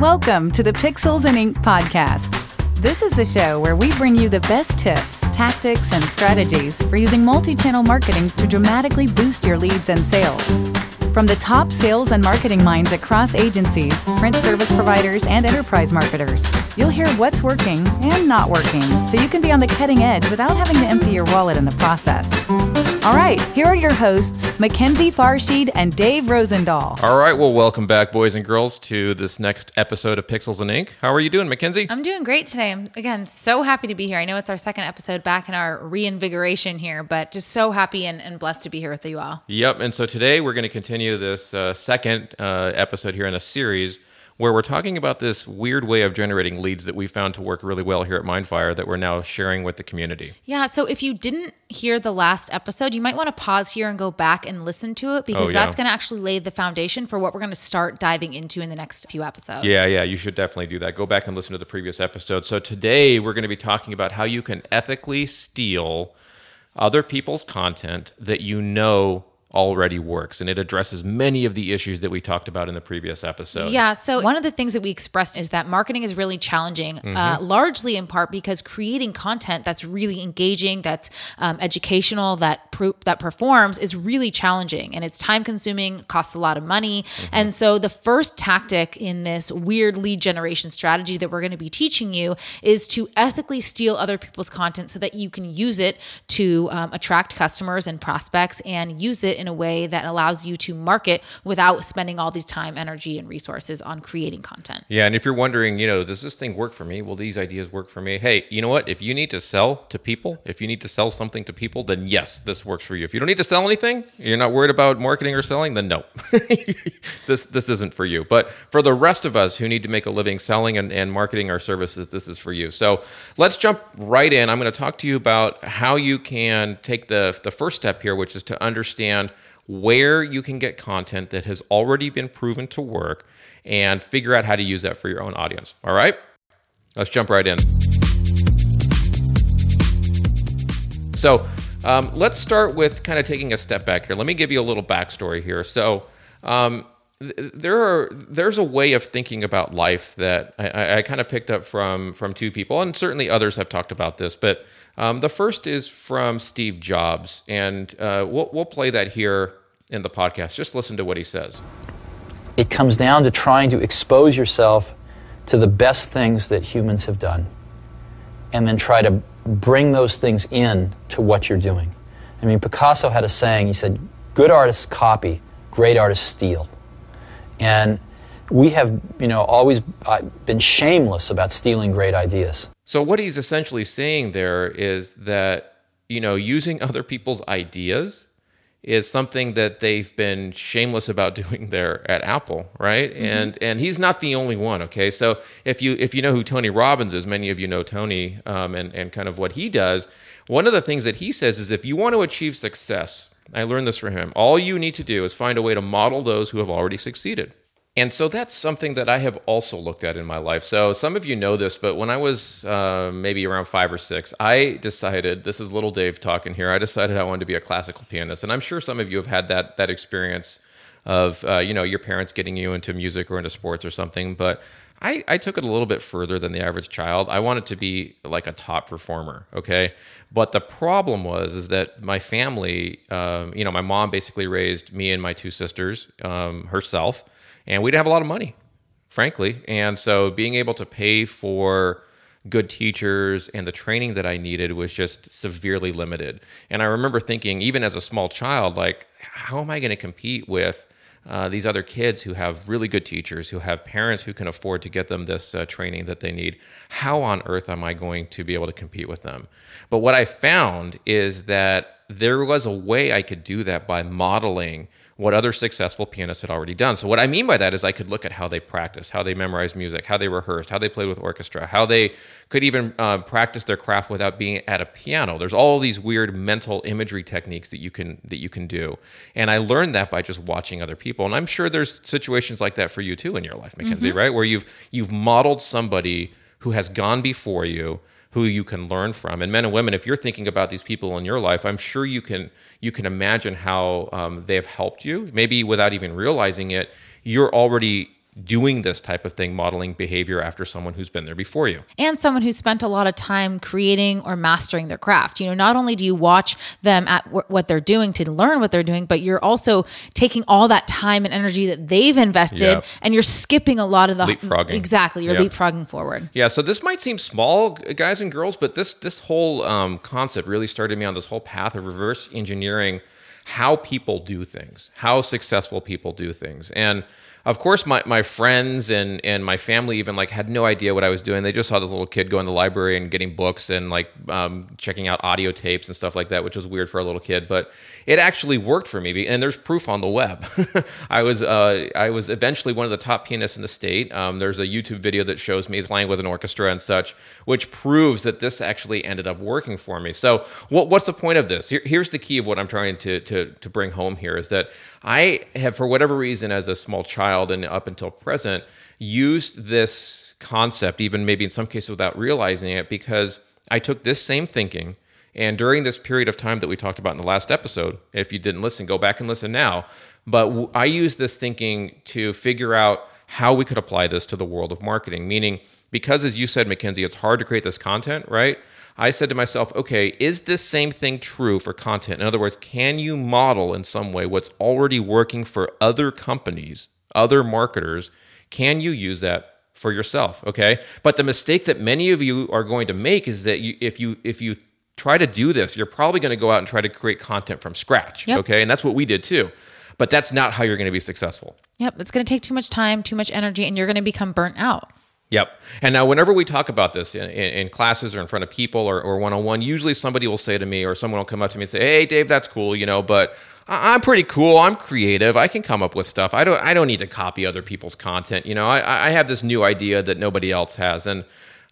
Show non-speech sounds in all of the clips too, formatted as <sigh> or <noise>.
Welcome to the Pixels and Ink podcast. This is the show where we bring you the best tips, tactics, and strategies for using multi channel marketing to dramatically boost your leads and sales. From the top sales and marketing minds across agencies, print service providers, and enterprise marketers, you'll hear what's working and not working so you can be on the cutting edge without having to empty your wallet in the process. All right, here are your hosts, Mackenzie Farshid and Dave Rosendahl. All right, well, welcome back, boys and girls, to this next episode of Pixels and Ink. How are you doing, Mackenzie? I'm doing great today. I'm again so happy to be here. I know it's our second episode back in our reinvigoration here, but just so happy and, and blessed to be here with you all. Yep, and so today we're going to continue this uh, second uh, episode here in a series where we're talking about this weird way of generating leads that we found to work really well here at Mindfire that we're now sharing with the community. Yeah, so if you didn't hear the last episode, you might want to pause here and go back and listen to it because Oh, yeah. that's going to actually lay the foundation for what we're going to start diving into in the next few episodes. Yeah, yeah, you should definitely do that. Go back and listen to the previous episode. So today we're going to be talking about how you can ethically steal other people's content that you know already works and it addresses many of the issues that we talked about in the previous episode. Yeah. So one of the things that we expressed is that marketing is really challenging, uh, Mm-hmm. largely in part because creating content that's really engaging, that's um, educational, that pro- that performs is really challenging, and it's time consuming, costs a lot of money. Mm-hmm. And so the first tactic in this weird lead generation strategy that we're going to be teaching you is to ethically steal other people's content so that you can use it to um, attract customers and prospects and use it in a way that allows you to market without spending all these time, energy, and resources on creating content. Yeah, and if you're wondering, you know, does this thing work for me? Will these ideas work for me? Hey, you know what? If you need to sell to people, if you need to sell something to people, then yes, this works for you. If you don't need to sell anything, you're not worried about marketing or selling, then no. <laughs> this this isn't for you. But for the rest of us who need to make a living selling and, and marketing our services, this is for you. So let's jump right in. I'm going to talk to you about how you can take the the first step here, which is to understand where you can get content that has already been proven to work and figure out how to use that for your own audience. All right? Let's jump right in. So, um, let's start with kind of taking a step back here. Let me give you a little backstory here. So, um, th- there are there's a way of thinking about life that I, I, I kind of picked up from from two people, and certainly others have talked about this. But um, the first is from Steve Jobs, and uh, we'll we'll play that here in the podcast. Just listen to what he says. It comes down to trying to expose yourself to the best things that humans have done and then try to bring those things in to what you're doing. I mean, Picasso had a saying, he said, good artists copy, great artists steal. And we have, you know, always uh, been shameless about stealing great ideas. So what he's essentially saying there is that you know using <laughs> other people's ideas is something that they've been shameless about <laughs> doing there at Apple, right? And and he's not the only one. Okay, so if you if you know who Tony Robbins is, many of you know Tony um, and and kind of what he does. One of the things that he says is if you want to achieve success, I learned this from him. All you need to do is find a way to model those who have already succeeded. And so that's something that I have also looked at in my life. So some of you know this, but when I was uh, maybe around five or six, I decided this is little Dave talking here. I decided I wanted to be a classical pianist, and I'm sure some of you have had that that experience of uh, you know your parents getting you into music or into sports or something. But I, I took it a little bit further than the average child. I wanted to be like a top performer, okay? But the problem was is that my family, um, you know, my mom basically raised me and my two sisters um, herself, and we didn't have a lot of money, frankly. And so being able to pay for good teachers and the training that I needed was just severely limited. And I remember thinking, even as a small child, like, how am I going to compete with uh, these other kids who have really good teachers, who have parents who can afford to get them this uh, training that they need? How on earth am I going to be able to compete with them? But what I found is that there was a way I could do that by modeling what other successful pianists had already done. So what I mean by that is I could look at how they practiced, how they memorized music, how they rehearsed, how they played with orchestra, how they could even uh, practice their craft without being at a piano. There's all these weird mental imagery techniques that you can that you can do, and I learned that by just watching other people. And I'm sure there's situations like that for you too in your life, Mackenzie, right? Where you've you've modeled somebody who has gone before you who you can learn from. And men and women, if you're thinking about these people in your life, I'm sure you can you can imagine how um, they've helped you. Maybe without even realizing it, you're already doing this type of thing, modeling behavior after someone who's been there before you. and someone who spent a lot of time creating or mastering their craft. You know, not only do you watch them at wh- what they're doing to learn what they're doing, but you're also taking all that time and energy that they've invested Yep. and you're skipping a lot of the Leapfrogging. Exactly, you're Yep. leapfrogging forward. Yeah, so this might seem small, guys and girls, but this this whole um, concept really started me on this whole path of reverse engineering how people do things, how successful people do things, and of course, my, my friends and, and my family even like had no idea what I was doing. They just saw this little kid going to the library and getting books and like um, checking out audio tapes and stuff like that, which was weird for a little kid. But it actually worked for me, and there's proof on the web. <laughs> I was uh, I was eventually one of the top pianists in the state. Um, there's a YouTube video that shows me playing with an orchestra and such, which proves that this actually ended up working for me. So, what, what's the point of this? Here, here's the key of what I'm trying to, to to bring home here is that I have, for whatever reason, as a small child and up until present, used this concept, even maybe in some cases without realizing it, because I took this same thinking. And during this period of time that we talked about in the last episode, if you didn't listen, go back and listen now. But I used this thinking to figure out how we could apply this to the world of marketing. Meaning, because as you said, Mackenzie, it's hard to create this content, right? I said to myself, okay, is this same thing true for content? In other words, can you model in some way what's already working for other companies, other marketers? Can you use that for yourself? Okay. But the mistake that many of you are going to make is that you, if you, if you, try to do this, you're probably going to go out and try to create content from scratch. Yep. Okay. And that's what we did too. But that's not how you're going to be successful. Yep, it's going to take too much time, too much energy, and you're going to become burnt out. Yep. And now, whenever we talk about this in, in, classes or in front of people or, or one-on-one, usually somebody will say to me or someone will come up to me and say, "Hey, Dave, that's cool, you know, but I- I'm pretty cool. I'm creative. I can come up with stuff. I don't. I don't need to copy other people's content. You know, I, I have this new idea that nobody else has." And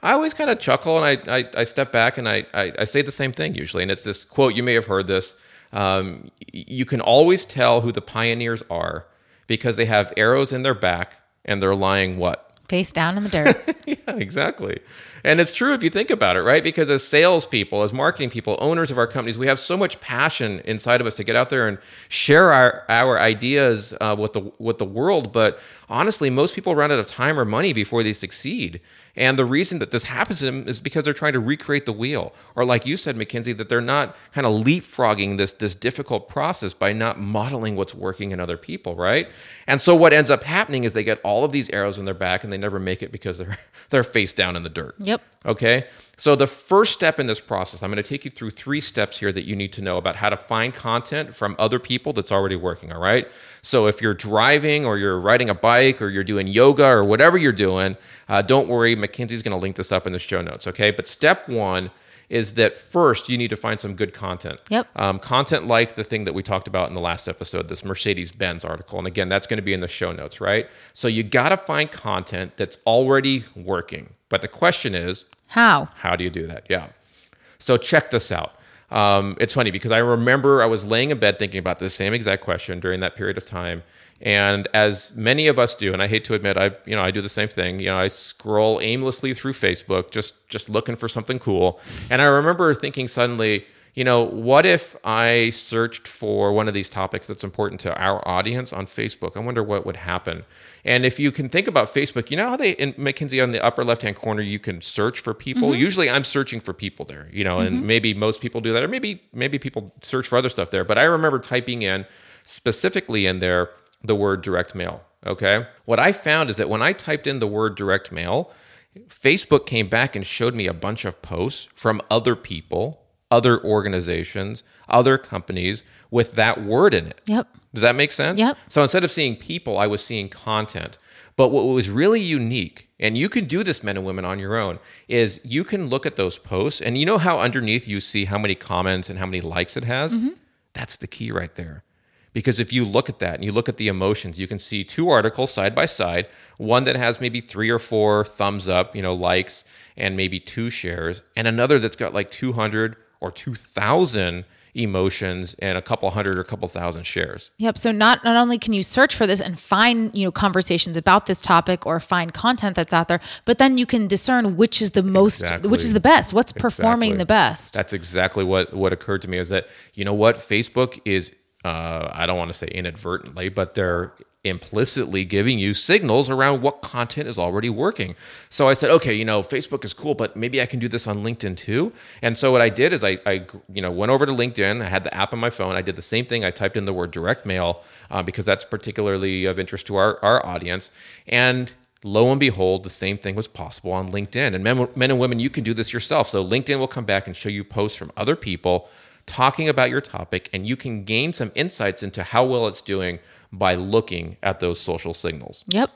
I always kind of chuckle and I, I, I step back and I, I, I say the same thing usually. And it's this quote. You may have heard this. Um, you can always tell who the pioneers are because they have arrows in their back and they're lying what Face down in the dirt. <laughs> yeah, exactly. And it's true if you think about it, right? Because as salespeople, as marketing people, owners of our companies, we have so much passion inside of us to get out there and share our, our ideas uh, with the with the world. But honestly, most people run out of time or money before they succeed. And the reason that this happens to them is because they're trying to recreate the wheel, or like you said, Mackenzie, that they're not kind of leapfrogging this this difficult process by not modeling what's working in other people, right? And so what ends up happening is they get all of these arrows in their back, and they never make it because they're <laughs> they're face down in the dirt. Yep. Okay. So the first step in this process, I'm going to take you through three steps here that you need to know about how to find content from other people that's already working. All right. So if you're driving or you're riding a bike or you're doing yoga or whatever you're doing, uh, don't worry. Mackenzie's going to link this up in the show notes. Okay. But step one is that first you need to find some good content. Yep. Um, content like the thing that we talked about in the last episode, this Mercedes Benz article. And again, that's going to be in the show notes, right? So you got to find content that's already working. But the question is, How? how do you do that? Yeah. So check this out. Um, it's funny because I remember I was laying in bed thinking about this same exact question during that period of time. And as many of us do, and I hate to admit, I you know I do the same thing. You know, I scroll aimlessly through Facebook, just just looking for something cool. And I remember thinking suddenly, you know, what if I searched for one of these topics that's important to our audience on Facebook? I wonder what would happen. And if you can think about Facebook, you know how they in Mackenzie on the upper left hand corner you can search for people. Mm-hmm. Usually I'm searching for people there, you know, and mm-hmm. maybe most people do that, or maybe maybe people search for other stuff there. But I remember typing in specifically in there the word direct mail. Okay. What I found is that when I typed in the word direct mail, Facebook came back and showed me a bunch of posts from other people, other organizations, other companies with that word in it. Yep. Does that make sense? Yep. So instead of seeing people, I was seeing content. But what was really unique, and you can do this, men and women, on your own, is you can look at those posts and you know how underneath you see how many comments and how many likes it has? Mm-hmm. That's the key right there. Because if you look at that and you look at the emotions, you can see two articles side by side, one that has maybe three or four thumbs up, you know, likes, and maybe two shares, and another that's got like 200 or 2,000 emotions and a couple hundred or a couple thousand shares. Yep. So not not only can you search for this and find, you know, conversations about this topic or find content that's out there, but then you can discern which is the most Exactly. which is the best, what's performing Exactly. the best. That's exactly what what occurred to me is that you know what Facebook is uh, I don't want to say inadvertently, but they're implicitly giving you signals around what content is already working. So I said, okay, you know, Facebook is cool, but maybe I can do this on LinkedIn too. And so what I did is I, I you know, went over to LinkedIn. I had the app on my phone. I did the same thing. I typed in the word direct mail uh, because that's particularly of interest to our, our audience. And lo and behold, the same thing was possible on LinkedIn. And men, men and women, you can do this yourself. So LinkedIn will come back and show you posts from other people talking about your topic, and you can gain some insights into how well it's doing by looking at those social signals. Yep.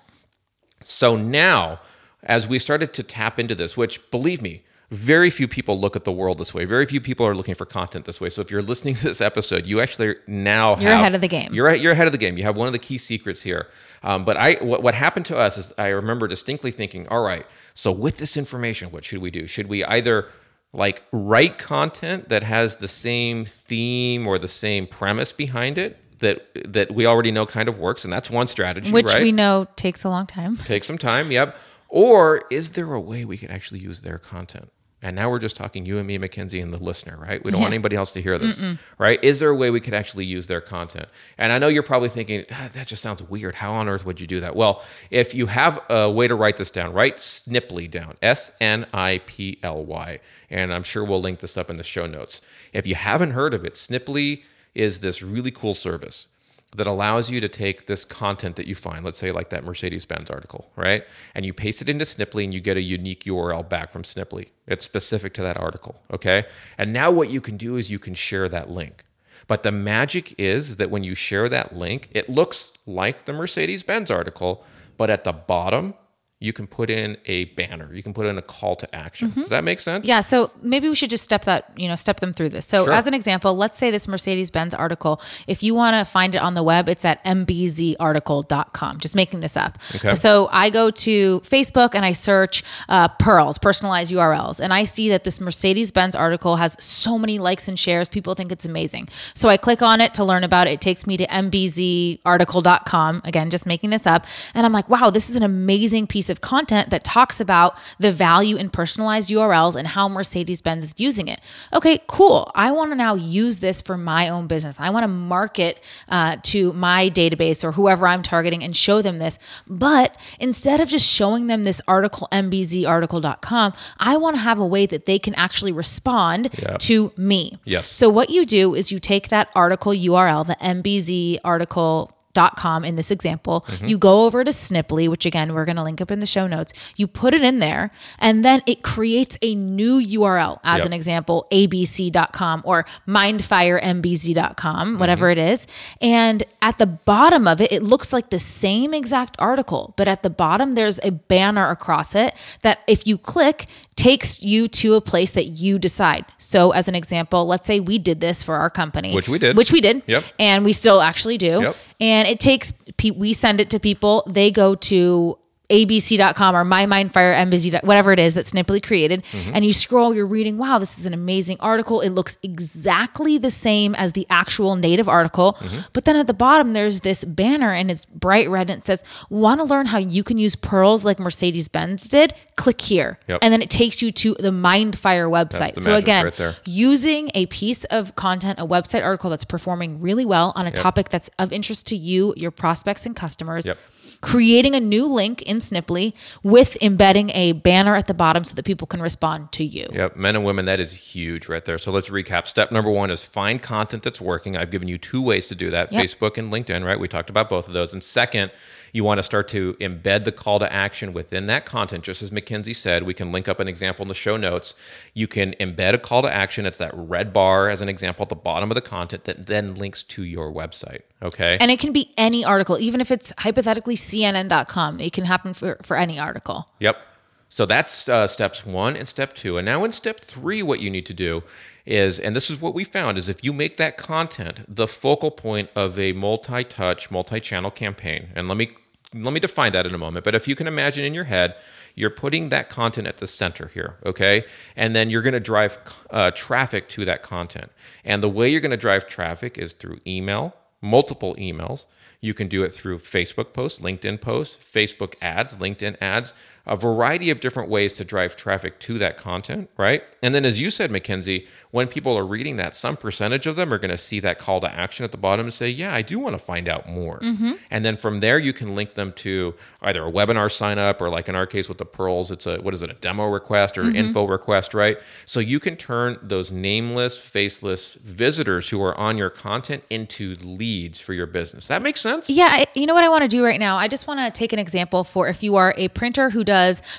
So now, as we started to tap into this, which believe me, very few people look at the world this way. Very few people are looking for content this way. So if you're listening to this episode, you actually now You're have, ahead of the game. You're you're ahead of the game. You have one of the key secrets here. Um, but I what, what happened to us is I remember distinctly thinking, all right, so with this information, what should we do? Should we either like write content that has the same theme or the same premise behind it that that we already know kind of works, and that's one strategy, Which right? we know takes a long time. Take some time, yep. Or is there a way we can actually use their content? And now we're just talking you and me, Mackenzie, and the listener, right? We don't want anybody else to hear this, right? Is there a way we could actually use their content? And I know you're probably thinking, "Ah, that just sounds weird. How on earth would you do that? Well, if you have a way to write this down, write Sniply down, S N I P L Y. And I'm sure we'll link this up in the show notes. If you haven't heard of it, Sniply is this really cool service that allows you to take this content that you find, let's say like that Mercedes Benz article, right? And you paste it into Sniply and you get a unique URL back from Sniply. It's specific to that article, okay? And now what you can do is you can share that link. But the magic is that when you share that link, it looks like the Mercedes Benz article, but at the bottom, you can put in a banner. You can put in a call to action. Does that make sense? Yeah, so maybe we should just step that, you know, step them through this. So, Sure. as an example, let's say this Mercedes Benz article, if you want to find it on the web, it's at mbzarticle.com. Just making this up. Okay. So, I go to Facebook and I search uh, PURLs, personalized URLs, and I see that this Mercedes Benz article has so many likes and shares. People think it's amazing. So, I click on it to learn about it. It takes me to mbzarticle.com. Again, just making this up. And I'm like, wow, this is an amazing piece of content that talks about the value in personalized URLs and how Mercedes Benz is using it. Okay, cool. I want to now use this for my own business. I want to market uh, to my database or whoever I'm targeting and show them this. But instead of just showing them this article, mbzarticle.com, I want to have a way that they can actually respond Yeah. to me. Yes. So what you do is you take that article URL, the MBZ article dot com in this example Mm-hmm. you go over to sniply which again we're going to link up in the show notes you put it in there and then it creates a new url as Yep. an example abc.com or mindfirembz.com whatever Mm-hmm. it is and at the bottom of it it looks like the same exact article but at the bottom there's a banner across it that if you click takes you to a place that you decide so as an example let's say we did this for our company Which we did. which we did Yep. and we still actually do Yep. And it takes we send it to people. They go to abc.com or my mindfire mbz whatever it is that sniply created Mm-hmm. and you scroll you're reading wow this is an amazing article it looks exactly the same as the actual native article Mm-hmm. but then at the bottom there's this banner and it's bright red and it says want to learn how you can use PURLs like mercedes-benz did click here Yep. and then it takes you to the mindfire website the so again right using a piece of content, a website article that's performing really well on a topic that's of interest to you, your prospects, and customers. Yep. Creating a new link in Sniply with embedding a banner at the bottom so that people can respond to you. Yep, men and women, that is huge right there. So let's recap. Step number one is find content that's working. I've given you two ways to do that Yep. Facebook and LinkedIn, right? We talked about both of those. And second, you want to start to embed the call to action within that content. Just as Mackenzie said, we can link up an example in the show notes. You can embed a call to action. It's that red bar as an example at the bottom of the content that then links to your website. Okay. And it can be any article, even if it's hypothetically CNN.com. It can happen for, for any article. Yep. So that's uh, steps one and step two. And now in step three, what you need to do is, and this is what we found, is if you make that content the focal point of a multi-touch, multi-channel campaign, and let me let me define that in a moment. But if you can imagine in your head, you're putting that content at the center here, okay? And then you're going to drive uh, traffic to that content. And the way you're going to drive traffic is through email, multiple emails. You can do it through Facebook posts, LinkedIn posts, Facebook ads, LinkedIn ads, a variety of different ways to drive traffic to that content, right? And then, as you said, Mackenzie, when people are reading that, some percentage of them are going to see that call to action at the bottom and say, Yeah, I do want to find out more. Mm-hmm. And then from there, you can link them to either a webinar sign up or, like in our case with the PURLs, it's a what is it, a demo request or Mm-hmm. info request, right? So you can turn those nameless, faceless visitors who are on your content into leads for your business. That makes sense? Yeah, I- you know what I want to do right now? I just want to take an example for if you are a printer who does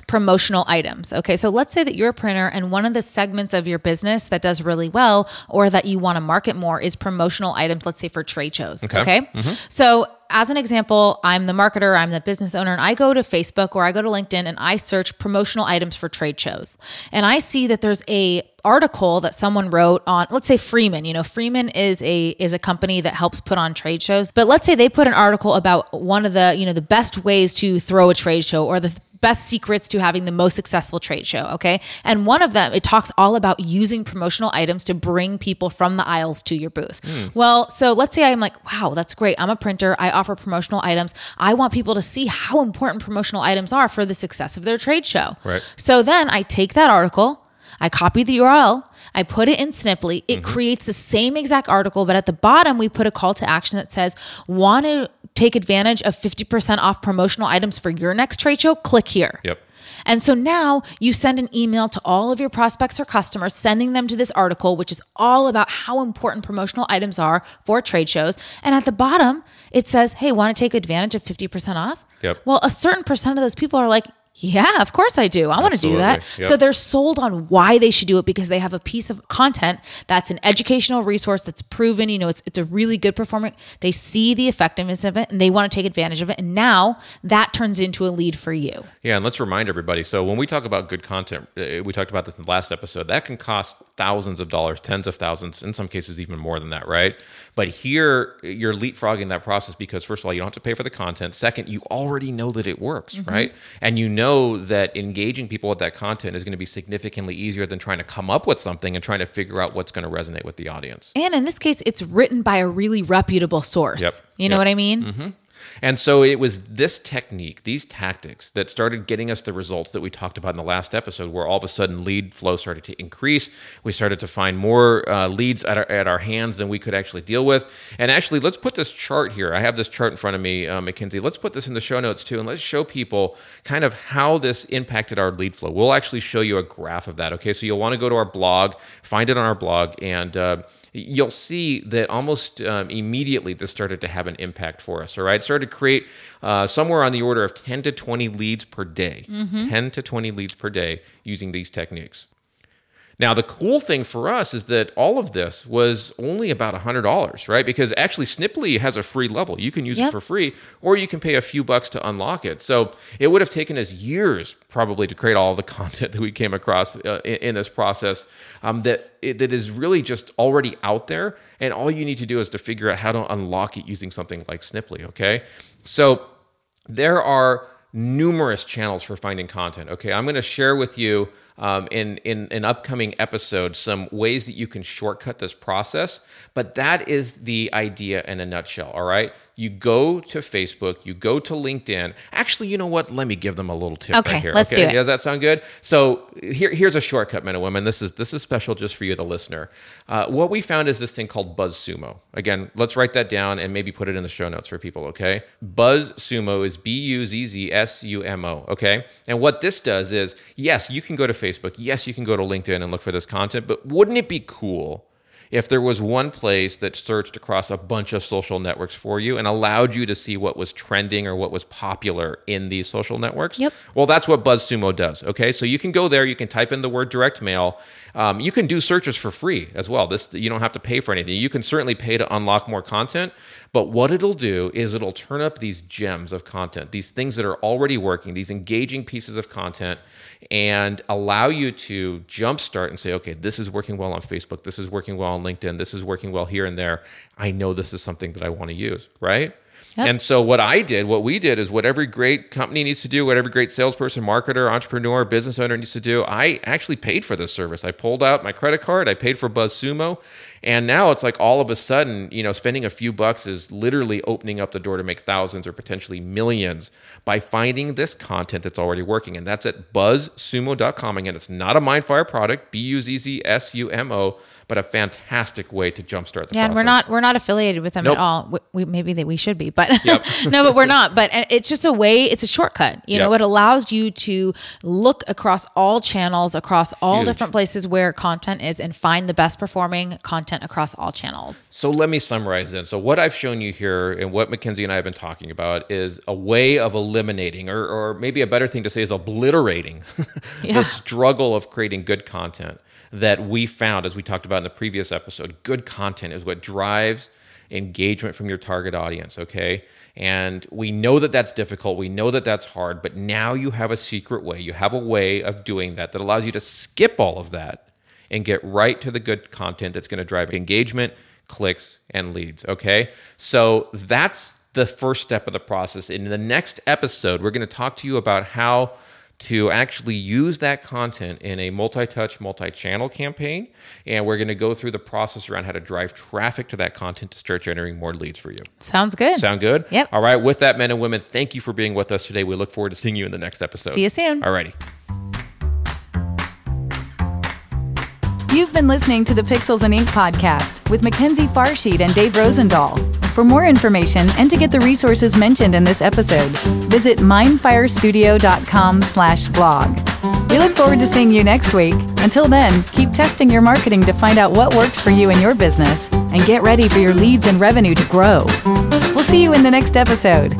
promotional items. Okay, so let's say that you're a printer and one of the segments of your business that does really well or that you want to market more is promotional items, let's say for trade shows. Okay. Okay. Mm-hmm. So, as an example, I'm the marketer, I'm the business owner, and I go to Facebook or I go to LinkedIn and I search promotional items for trade shows. And I see that there's a article that someone wrote on let's say Freeman, you know, Freeman is a is a company that helps put on trade shows. But let's say they put an article about one of the, you know, the best ways to throw a trade show or the best secrets to having the most successful trade show. Okay. And one of them, it talks all about using promotional items to bring people from the aisles to your booth. Hmm. Well, so let's say I'm like, wow, that's great. I'm a printer. I offer promotional items. I want people to see how important promotional items are for the success of their trade show. Right. So then I take that article, I copy the URL, I put it in Sniply. It mm-hmm. creates the same exact article, but at the bottom, we put a call to action that says, Want to take advantage of 50% off promotional items for your next trade show? Click here. Yep. And so now you send an email to all of your prospects or customers, sending them to this article, which is all about how important promotional items are for trade shows. And at the bottom, it says, Hey, want to take advantage of 50% off? Yep. Well, a certain percent of those people are like, yeah, of course I do. I want to do that. Yep. So they're sold on why they should do it because they have a piece of content that's an educational resource that's proven, you know, it's it's a really good performing. They see the effectiveness of it and they want to take advantage of it. And now that turns into a lead for you. Yeah, and let's remind everybody. So when we talk about good content, uh, we talked about this in the last episode. That can cost thousands of dollars, tens of thousands, in some cases even more than that, right? But here you're leapfrogging that process because first of all, you don't have to pay for the content. Second, you already know that it works, right? And you know that engaging people with that content is going to be significantly easier than trying to come up with something and trying to figure out what's going to resonate with the audience. And in this case, it's written by a really reputable source. Yep. You know Yep. what I mean? Mm-hmm. And so it was this technique, these tactics that started getting us the results that we talked about in the last episode, where all of a sudden lead flow started to increase. We started to find more uh, leads at our, at our hands than we could actually deal with. And actually, let's put this chart here. I have this chart in front of me, uh. Let's put this in the show notes too, and let's show people kind of how this impacted our lead flow. We'll actually show you a graph of that. Okay, so you'll want to go to our blog, find it on our blog, and uh, you'll see that almost um, immediately this started to have an impact for us. All right, it started to create uh, somewhere on the order of 10 to 20 leads per day, 10 to 20 leads per day using these techniques. Now, the cool thing for us is that all of this was only about $100, right? Because actually, Sniply has a free level. You can use Yep. it for free, or you can pay a few bucks to unlock it. So it would have taken us years probably to create all the <laughs> content that we came across uh, in, in this process um, that, it, that is really just already out there. And all you need to do is to figure out how to unlock it using something like Sniply, okay? So there are numerous channels for finding content. Okay, I'm going to share with you um, in in an upcoming episode some ways that you can shortcut this process. But that is the idea in a nutshell. All right, you go to Facebook, you go to LinkedIn. Actually, you know what? Let me give them a little tip Okay, right here. let's do it. Does that sound good? So here, here's a shortcut, men and women. This is this is special just for you, the listener. Uh, what we found is this thing called BuzzSumo. Again, let's write that down and maybe put it in the show notes for people. Okay, BuzzSumo is B U Z Z S U M O. Okay, and what this does is, yes, you can go to Facebook. Yes, you can go to LinkedIn and look for this content. But wouldn't it be cool? If there was one place that searched across a bunch of social networks for you and allowed you to see what was trending or what was popular in these social networks. Yep. Well, that's what BuzzSumo does. Okay, so you can go there, you can type in the word direct mail. Um, you can do searches for free as well. This you don't have to pay for anything. You can certainly pay to unlock more content, but what it'll do is it'll turn up these gems of content, these things that are already working, these engaging pieces of content, and allow you to jumpstart and say, okay, this is working well on Facebook, this is working well on LinkedIn, this is working well here and there. I know this is something that I want to use, right? Yep. And so what I did, what we did is what every great company needs to do, what every great salesperson, marketer, entrepreneur, business owner needs to do. I actually paid for this service. I pulled out my credit card, I paid for BuzzSumo, And now it's like all of a sudden, you know, spending a few bucks is literally opening up the door to make thousands or potentially millions by finding this content that's already working. And that's at buzzsumo.com. Again, it's not a Mindfire product, B U Z Z S U M O but a fantastic way to jumpstart the yeah, process. and we're not we're not affiliated with them Nope. at all. We, we maybe that we should be, but Yep. <laughs> no, but we're <laughs> not. But it's just a way. It's a shortcut. You know, it allows you to look across all channels, across all Huge. different places where content is, and find the best performing content across all channels. So let me summarize then. So what I've shown you here and what Mackenzie and I have been talking about is a way of eliminating, or, or maybe a better thing to say is obliterating <laughs> Yeah. the struggle of creating good content that we found, as we talked about in the previous episode. Good content is what drives engagement from your target audience, okay? And we know that that's difficult. We know that that's hard, but now you have a secret way. You have a way of doing that that allows you to skip all of that and get right to the good content that's going to drive engagement, clicks, and leads. Okay. So that's the first step of the process. In the next episode, we're going to talk to you about how to actually use that content in a multi touch, multi channel campaign. And we're going to go through the process around how to drive traffic to that content to start generating more leads for you. Sounds good. Sound good? Yep. All right. With that, men and women, thank you for being with us today. We look forward to seeing you in the next episode. See you soon. All righty. You've been listening to the Pixels and Ink podcast with Mackenzie Farsheet and Dave Rosendahl. For more information and to get the resources mentioned in this episode, visit mindfirestudio.com slash blog. We look forward to seeing you next week. Until then, keep testing your marketing to find out what works for you and your business and get ready for your leads and revenue to grow. We'll see you in the next episode.